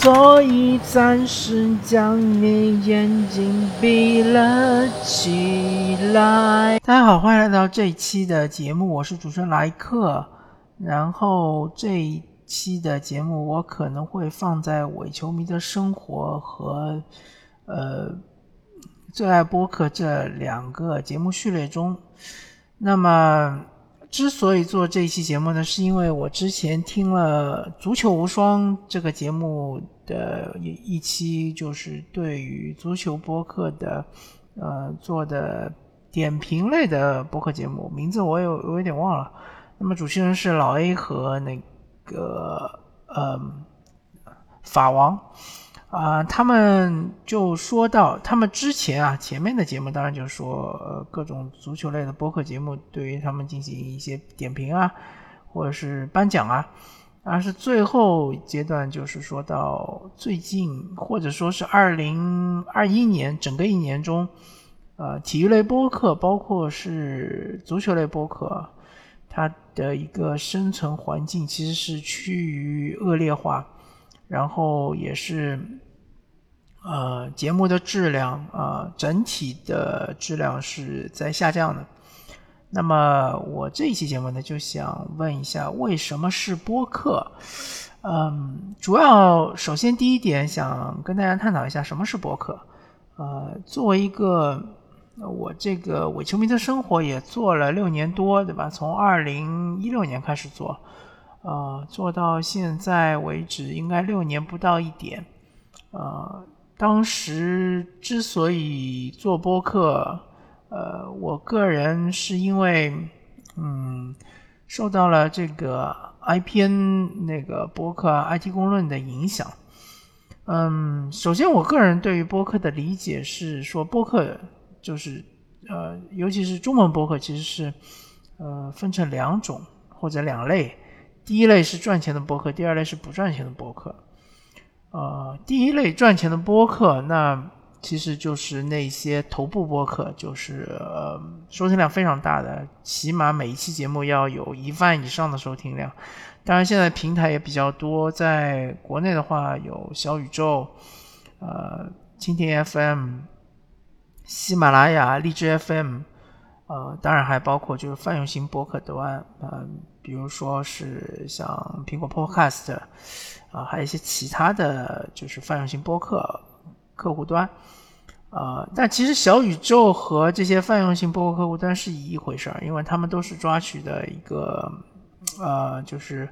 所以暂时将你眼睛闭了起来。大家好，欢迎来到这一期的节目，我是主持人莱克。然后这一期的节目，我可能会放在伪球迷的生活和呃最爱播客这两个节目序列中。那么。之所以做这一期节目呢，是因为我之前听了《足球无双》这个节目的一一期，就是对于足球播客的呃做的点评类的播客节目，名字我有我有点忘了。那么主持人是老 A 和那个呃法王。啊，他们就说到，他们之前啊，前面的节目当然就是说，呃，各种足球类的播客节目对于他们进行一些点评啊，或者是颁奖啊，而是最后阶段就是说到最近，或者说是二零二一年整个一年中，呃，体育类播客，包括是足球类播客，它的一个生存环境其实是趋于恶劣化。然后也是，呃，节目的质量啊，整体的质量是在下降的。那么我这一期节目呢，就想问一下，为什么是播客？嗯，主要首先第一点，想跟大家探讨一下什么是播客。呃，作为一个我这个伪球迷的生活也做了六年多，对吧？从二零一六年开始做。呃，做到现在为止应该六年不到一点。呃，当时之所以做播客，呃，我个人是因为，嗯，受到了这个 IPN 那个播客 IT 公论的影响。嗯，首先我个人对于播客的理解是说，播客就是呃，尤其是中文播客，其实是呃分成两种或者两类。第一类是赚钱的播客，第二类是不赚钱的播客。呃，第一类赚钱的播客，那其实就是那些头部播客，就是呃收听量非常大的，起码每一期节目要有一万以上的收听量。当然，现在平台也比较多，在国内的话有小宇宙、呃蜻蜓 FM、喜马拉雅、荔枝 FM，呃，当然还包括就是泛用型播客端，嗯。比如说是像苹果 Podcast 啊，还有一些其他的就是泛用型播客客户端啊，但其实小宇宙和这些泛用型播客客户端是一回事儿，因为他们都是抓取的一个呃，就是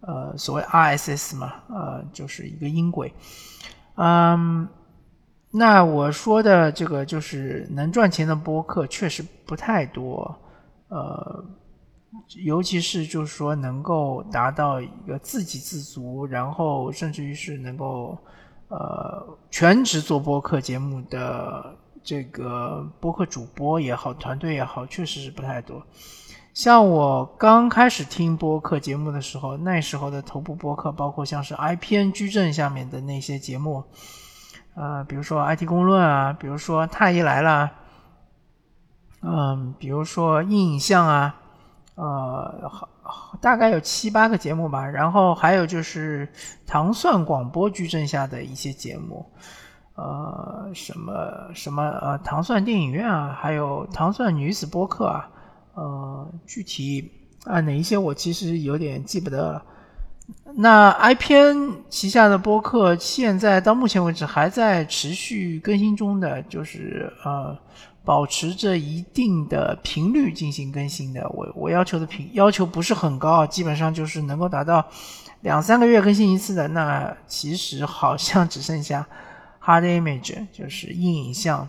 呃所谓 RSS 嘛，呃，就是一个音轨。嗯，那我说的这个就是能赚钱的播客确实不太多，呃。尤其是就是说能够达到一个自给自足，然后甚至于是能够呃全职做播客节目的这个播客主播也好，团队也好，确实是不太多。像我刚开始听播客节目的时候，那时候的头部播客，包括像是 IPN 矩阵下面的那些节目，呃，比如说 IT 公论啊，比如说太医来了，嗯，比如说印影像啊。呃，好，大概有七八个节目吧，然后还有就是糖蒜广播矩阵下的一些节目，呃，什么什么呃，糖蒜电影院啊，还有糖蒜女子播客啊，呃，具体啊哪一些我其实有点记不得了。那 IPN 旗下的播客现在到目前为止还在持续更新中的，就是呃。保持着一定的频率进行更新的，我我要求的频要求不是很高，基本上就是能够达到两三个月更新一次的。那其实好像只剩下 Hard Image，就是硬影像，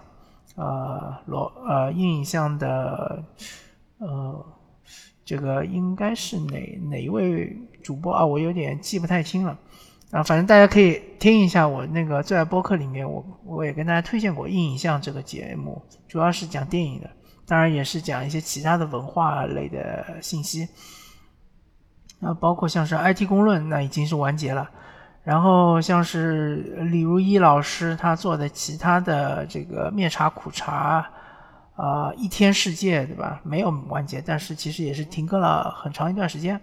呃，罗呃硬影像的，呃，这个应该是哪哪一位主播啊？我有点记不太清了。啊，反正大家可以听一下我那个最爱播客里面，我我也跟大家推荐过《硬影像》这个节目，主要是讲电影的，当然也是讲一些其他的文化类的信息。啊，包括像是 IT 公论，那已经是完结了。然后像是李如一老师他做的其他的这个灭茶苦茶，啊，一天世界，对吧？没有完结，但是其实也是停更了很长一段时间。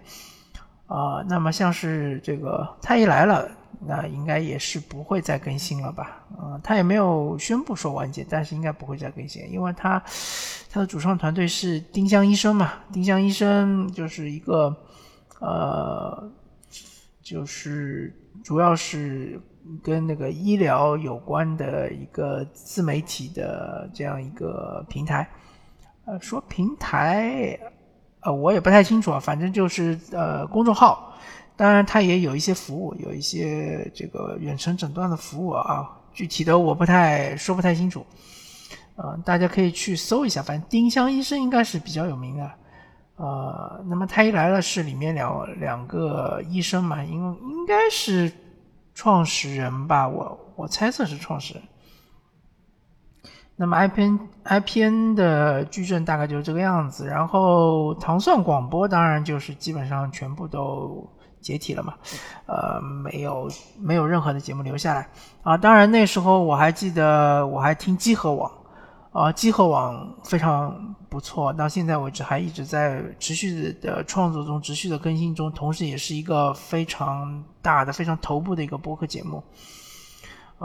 啊，那么像是这个太医来了，那应该也是不会再更新了吧？嗯，他也没有宣布说完结，但是应该不会再更新，因为他他的主创团队是丁香医生嘛，丁香医生就是一个呃，就是主要是跟那个医疗有关的一个自媒体的这样一个平台。呃，说平台，呃，我也不太清楚啊，反正就是呃公众号。当然，它也有一些服务，有一些这个远程诊断的服务啊，具体的我不太说不太清楚，呃，大家可以去搜一下，反正丁香医生应该是比较有名的，呃，那么他一来了是里面两两个医生嘛，应应该是创始人吧，我我猜测是创始人。那么 IPN IPN 的矩阵大概就是这个样子，然后糖蒜广播当然就是基本上全部都。解体了嘛？呃，没有，没有任何的节目留下来啊。当然那时候我还记得，我还听机核网啊，机核网非常不错，到现在为止还一直在持续的创作中，持续的更新中，同时也是一个非常大的、非常头部的一个播客节目。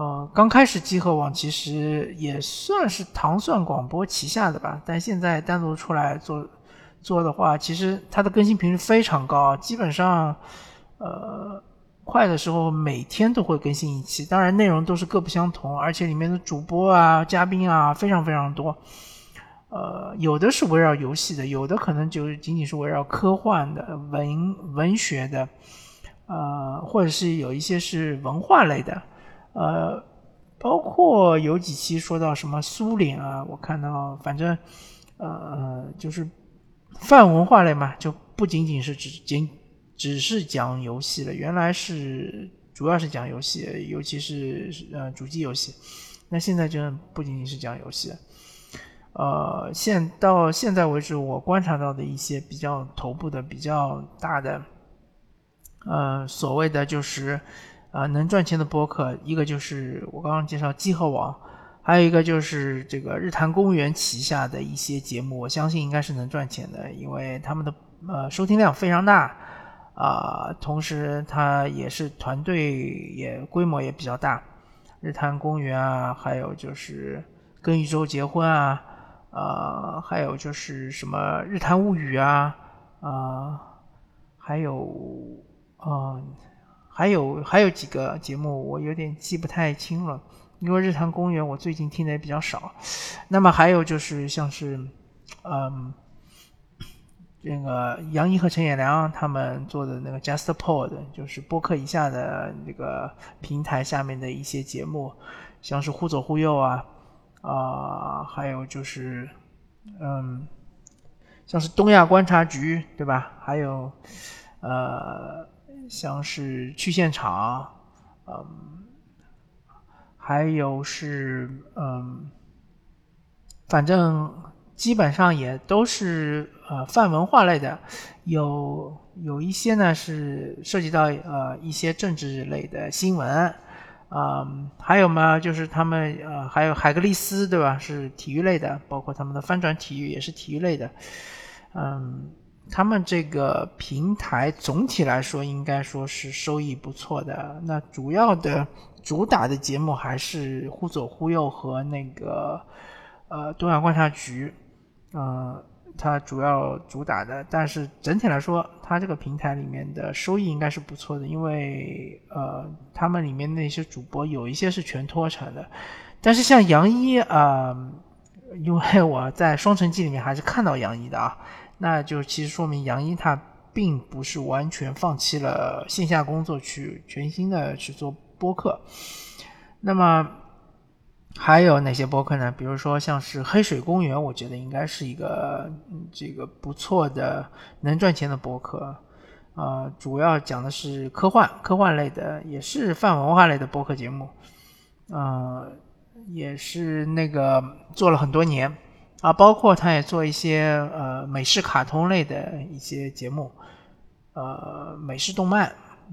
呃，刚开始集合网其实也算是糖蒜广播旗下的吧，但现在单独出来做做的话，其实它的更新频率非常高，基本上。呃，快的时候每天都会更新一期，当然内容都是各不相同，而且里面的主播啊、嘉宾啊非常非常多。呃，有的是围绕游戏的，有的可能就仅仅是围绕科幻的、文文学的，呃，或者是有一些是文化类的，呃，包括有几期说到什么苏联啊，我看到反正呃就是泛文化类嘛，就不仅仅是只仅。只是讲游戏了，原来是主要是讲游戏，尤其是呃主机游戏。那现在就不仅仅是讲游戏了，呃，现到现在为止，我观察到的一些比较头部的、比较大的，呃，所谓的就是呃能赚钱的播客，一个就是我刚刚介绍集合网，还有一个就是这个日坛公园旗下的一些节目，我相信应该是能赚钱的，因为他们的呃收听量非常大。啊，同时它也是团队也规模也比较大，日坛公园啊，还有就是跟宇宙结婚啊，呃，还有就是什么日坛物语啊，啊，还有啊，还有还有几个节目我有点记不太清了，因为日坛公园我最近听的也比较少，那么还有就是像是，嗯。这个杨怡和陈彦良他们做的那个 JustPod，就是播客以下的那个平台下面的一些节目，像是忽左忽右啊，啊，还有就是，嗯，像是东亚观察局，对吧？还有，呃，像是去现场，嗯，还有是，嗯，反正。基本上也都是呃泛文化类的，有有一些呢是涉及到呃一些政治类的新闻，啊，还有嘛就是他们呃还有海格力斯对吧？是体育类的，包括他们的翻转体育也是体育类的，嗯，他们这个平台总体来说应该说是收益不错的。那主要的主打的节目还是忽左忽右和那个呃东亚观察局。呃，它主要主打的，但是整体来说，它这个平台里面的收益应该是不错的，因为呃，他们里面那些主播有一些是全脱产的，但是像杨一啊，因为我在双城记里面还是看到杨一的啊，那就其实说明杨一他并不是完全放弃了线下工作去全新的去做播客，那么。还有哪些播客呢？比如说像是黑水公园，我觉得应该是一个这个不错的能赚钱的博客，啊，主要讲的是科幻科幻类的，也是泛文化类的播客节目，呃，也是那个做了很多年啊，包括他也做一些呃美式卡通类的一些节目，呃，美式动漫，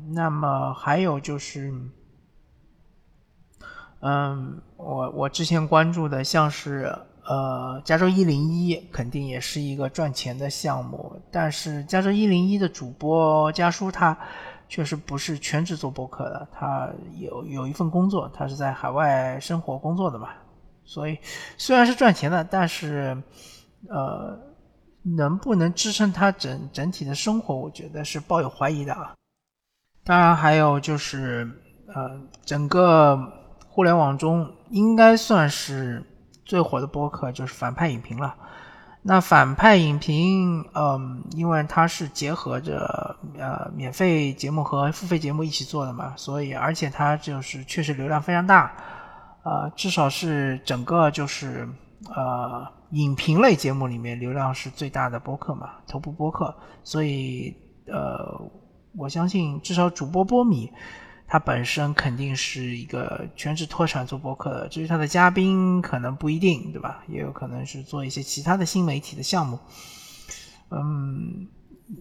那么还有就是。嗯，我我之前关注的像是呃加州一零一，肯定也是一个赚钱的项目。但是加州一零一的主播家叔他确实不是全职做播客的，他有有一份工作，他是在海外生活工作的嘛。所以虽然是赚钱的，但是呃，能不能支撑他整整体的生活，我觉得是抱有怀疑的啊。当然还有就是呃，整个互联网中应该算是最火的播客就是反派影评了。那反派影评，嗯，因为它是结合着呃免费节目和付费节目一起做的嘛，所以而且它就是确实流量非常大，呃，至少是整个就是呃影评类节目里面流量是最大的播客嘛，头部播客，所以呃，我相信至少主播波米。他本身肯定是一个全职脱产做博客的，至于他的嘉宾可能不一定，对吧？也有可能是做一些其他的新媒体的项目。嗯，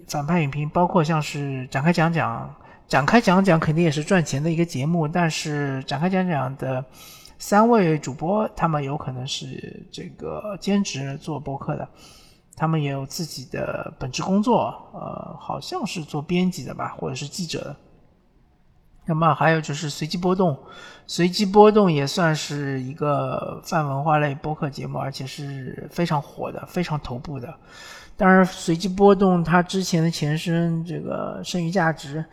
反派影评包括像是展开讲讲，展开讲讲肯定也是赚钱的一个节目，但是展开讲讲的三位主播他们有可能是这个兼职做播客的，他们也有自己的本职工作，呃，好像是做编辑的吧，或者是记者的。那么还有就是随机波动，随机波动也算是一个泛文化类播客节目，而且是非常火的、非常头部的。当然，随机波动它之前的前身这个剩余价值，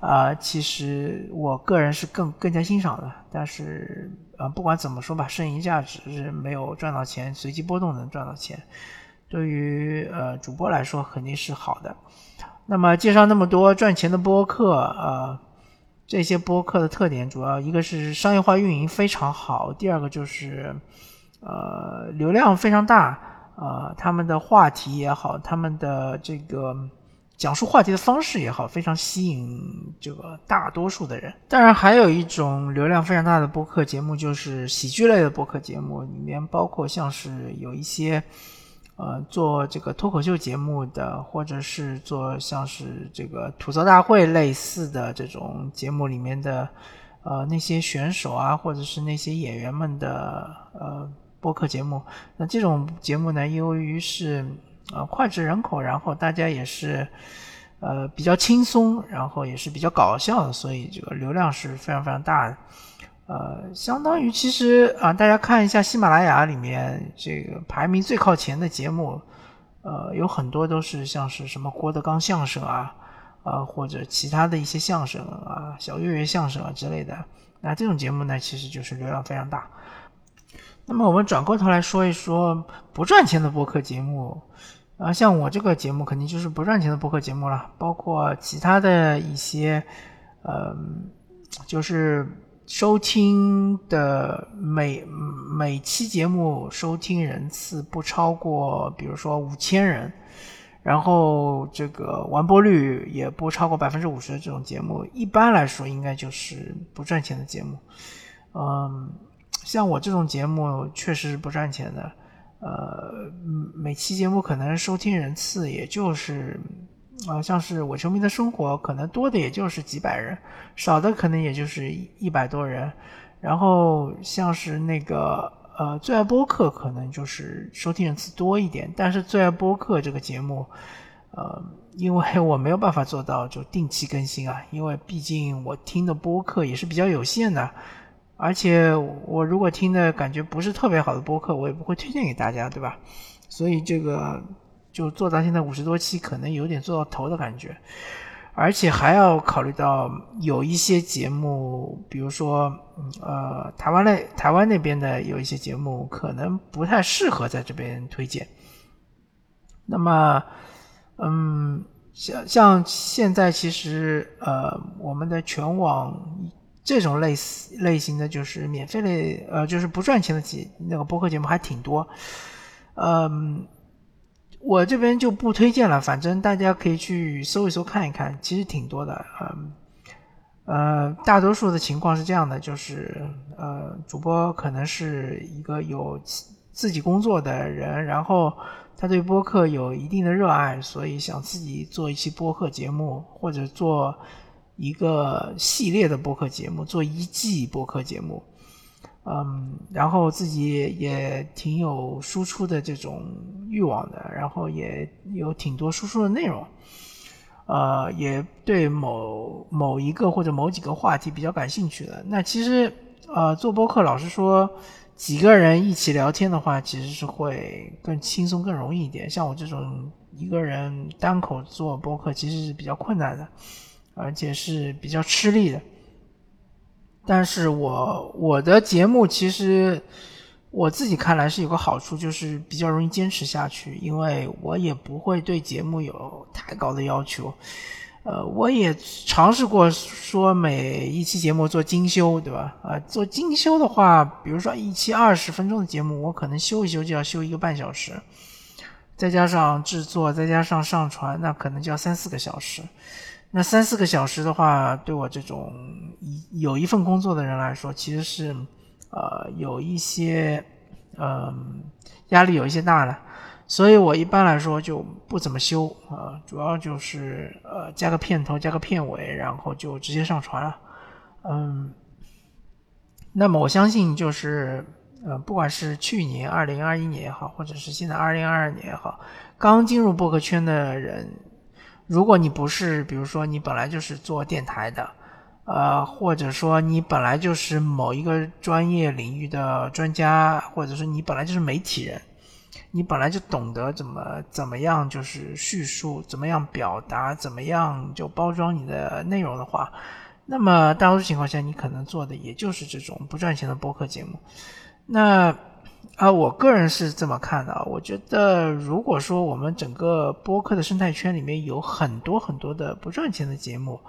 啊，其实我个人是更更加欣赏的。但是啊，不管怎么说吧，剩余价值是没有赚到钱，随机波动能赚到钱，对于呃主播来说肯定是好的。那么介绍那么多赚钱的播客啊。这些播客的特点主要一个是商业化运营非常好，第二个就是，呃，流量非常大，呃，他们的话题也好，他们的这个讲述话题的方式也好，非常吸引这个大多数的人。当然，还有一种流量非常大的播客节目，就是喜剧类的播客节目，里面包括像是有一些。呃，做这个脱口秀节目的，或者是做像是这个吐槽大会类似的这种节目里面的，呃，那些选手啊，或者是那些演员们的呃播客节目。那这种节目呢，由于是呃脍炙人口，然后大家也是呃比较轻松，然后也是比较搞笑的，所以这个流量是非常非常大的。呃，相当于其实啊，大家看一下喜马拉雅里面这个排名最靠前的节目，呃，有很多都是像是什么郭德纲相声啊，呃，或者其他的一些相声啊，小岳岳相声啊之类的。那这种节目呢，其实就是流量非常大。那么我们转过头来说一说不赚钱的播客节目啊，像我这个节目肯定就是不赚钱的播客节目了，包括其他的一些，呃，就是。收听的每每期节目收听人次不超过，比如说五千人，然后这个完播率也不超过百分之五十的这种节目，一般来说应该就是不赚钱的节目。嗯，像我这种节目确实是不赚钱的，呃，每期节目可能收听人次也就是。啊，像是我球迷的生活，可能多的也就是几百人，少的可能也就是一百多人。然后像是那个呃最爱播客，可能就是收听人次多一点。但是最爱播客这个节目，呃，因为 我没有办法做到就定期更新啊，因为毕竟我听的播客也是比较有限的，而且我如果听的感觉不是特别好的播客，我也不会推荐给大家，对吧？所以这个。就做到现在五十多期，可能有点做到头的感觉，而且还要考虑到有一些节目，比如说，呃，台湾类台湾那边的有一些节目，可能不太适合在这边推荐。那么，嗯，像像现在其实，呃，我们的全网这种类似类型的就是免费类，呃，就是不赚钱的节那个播客节目还挺多，嗯。我这边就不推荐了，反正大家可以去搜一搜看一看，其实挺多的。嗯，呃，大多数的情况是这样的，就是呃，主播可能是一个有自己工作的人，然后他对播客有一定的热爱，所以想自己做一期播客节目，或者做一个系列的播客节目，做一季播客节目。嗯，然后自己也挺有输出的这种欲望的，然后也有挺多输出的内容。呃，也对某某一个或者某几个话题比较感兴趣的。那其实呃，做播客，老实说，几个人一起聊天的话，其实是会更轻松、更容易一点。像我这种一个人单口做播客，其实是比较困难的，而且是比较吃力的。但是我我的节目其实我自己看来是有个好处，就是比较容易坚持下去，因为我也不会对节目有太高的要求。呃，我也尝试过说每一期节目做精修，对吧？啊，做精修的话，比如说一期二十分钟的节目，我可能修一修就要修一个半小时，再加上制作，再加上上传，那可能就要三四个小时。那三四个小时的话，对我这种一有一份工作的人来说，其实是，呃，有一些，嗯，压力有一些大的，所以我一般来说就不怎么修啊，主要就是呃加个片头，加个片尾，然后就直接上传了，嗯，那么我相信就是，呃，不管是去年二零二一年也好，或者是现在二零二二年也好，刚进入播客圈的人。如果你不是，比如说你本来就是做电台的，呃，或者说你本来就是某一个专业领域的专家，或者说你本来就是媒体人，你本来就懂得怎么怎么样就是叙述，怎么样表达，怎么样就包装你的内容的话，那么大多数情况下你可能做的也就是这种不赚钱的播客节目，那。啊，我个人是这么看的啊。我觉得，如果说我们整个播客的生态圈里面有很多很多的不赚钱的节目，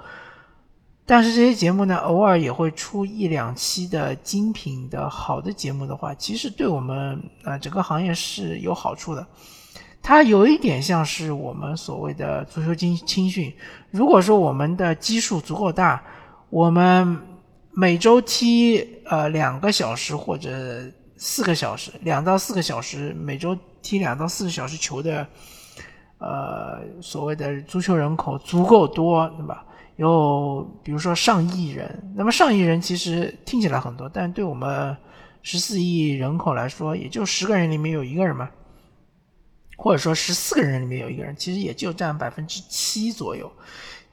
但是这些节目呢，偶尔也会出一两期的精品的好的节目的话，其实对我们啊整个行业是有好处的。它有一点像是我们所谓的足球青青训。如果说我们的基数足够大，我们每周踢呃两个小时或者。四个小时，两到四个小时，每周踢两到四个小时球的，呃，所谓的足球人口足够多，对吧？有比如说上亿人，那么上亿人其实听起来很多，但对我们十四亿人口来说，也就十个人里面有一个人嘛，或者说十四个人里面有一个人，其实也就占百分之七左右。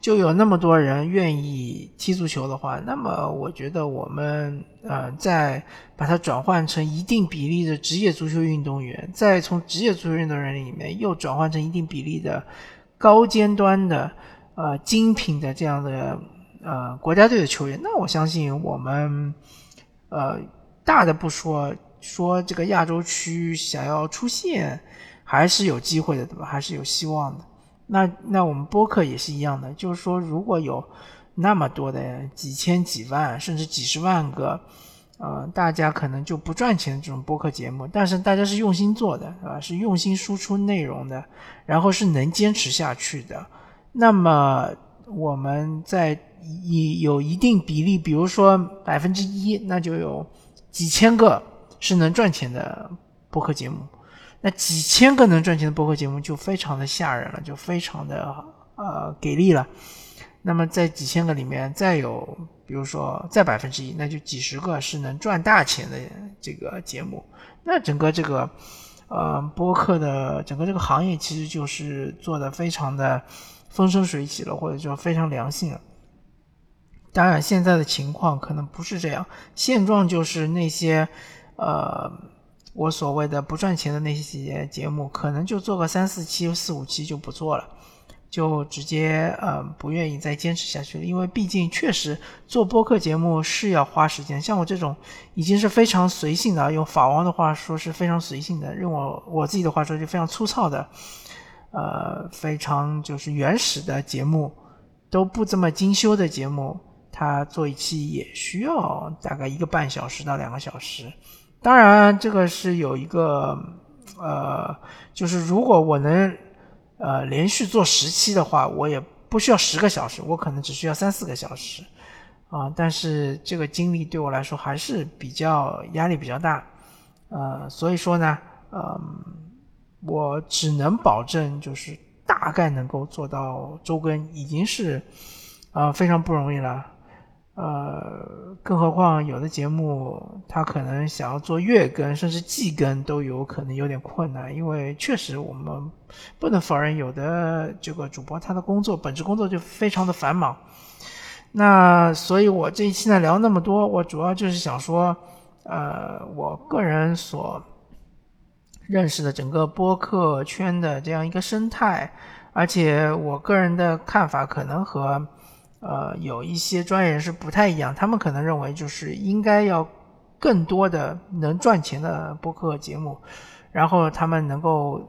就有那么多人愿意踢足球的话，那么我觉得我们呃再把它转换成一定比例的职业足球运动员，再从职业足球运动员里面又转换成一定比例的高尖端的呃精品的这样的呃国家队的球员，那我相信我们呃大的不说，说这个亚洲区想要出线还是有机会的，对吧？还是有希望的。那那我们播客也是一样的，就是说，如果有那么多的几千几万甚至几十万个，呃，大家可能就不赚钱的这种播客节目，但是大家是用心做的，啊，是用心输出内容的，然后是能坚持下去的。那么我们在以有一定比例，比如说百分之一，那就有几千个是能赚钱的播客节目。那几千个能赚钱的播客节目就非常的吓人了，就非常的呃给力了。那么在几千个里面再有，比如说再百分之一，那就几十个是能赚大钱的这个节目。那整个这个呃播客的整个这个行业其实就是做的非常的风生水起了，或者说非常良性了。当然现在的情况可能不是这样，现状就是那些呃。我所谓的不赚钱的那些节目，可能就做个三四期、四五期就不做了，就直接呃不愿意再坚持下去了。因为毕竟确实做播客节目是要花时间。像我这种已经是非常随性的，用法王的话说是非常随性的，用我我自己的话说就非常粗糙的，呃，非常就是原始的节目，都不这么精修的节目，它做一期也需要大概一个半小时到两个小时。当然，这个是有一个，呃，就是如果我能，呃，连续做十期的话，我也不需要十个小时，我可能只需要三四个小时，啊，但是这个精力对我来说还是比较压力比较大，呃，所以说呢，嗯，我只能保证就是大概能够做到周更，已经是，啊，非常不容易了。呃，更何况有的节目他可能想要做月更，甚至季更都有可能有点困难，因为确实我们不能否认，有的这个主播他的工作本职工作就非常的繁忙。那所以，我这一期呢聊那么多，我主要就是想说，呃，我个人所认识的整个播客圈的这样一个生态，而且我个人的看法可能和。呃，有一些专业人士不太一样，他们可能认为就是应该要更多的能赚钱的播客节目，然后他们能够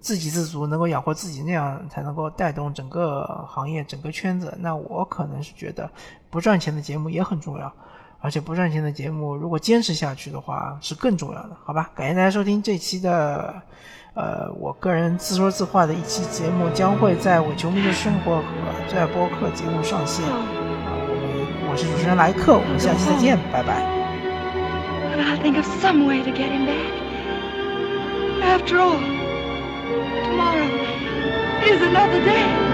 自给自足，能够养活自己，那样才能够带动整个行业、整个圈子。那我可能是觉得不赚钱的节目也很重要，而且不赚钱的节目如果坚持下去的话是更重要的，好吧？感谢大家收听这期的。呃，我个人自说自话的一期节目将会在伪球迷的生活和最爱播客节目上线。啊，我们我是主持人莱克，我们下期再见，拜拜。I'll think of some way to get him back. After all, tomorrow is another day.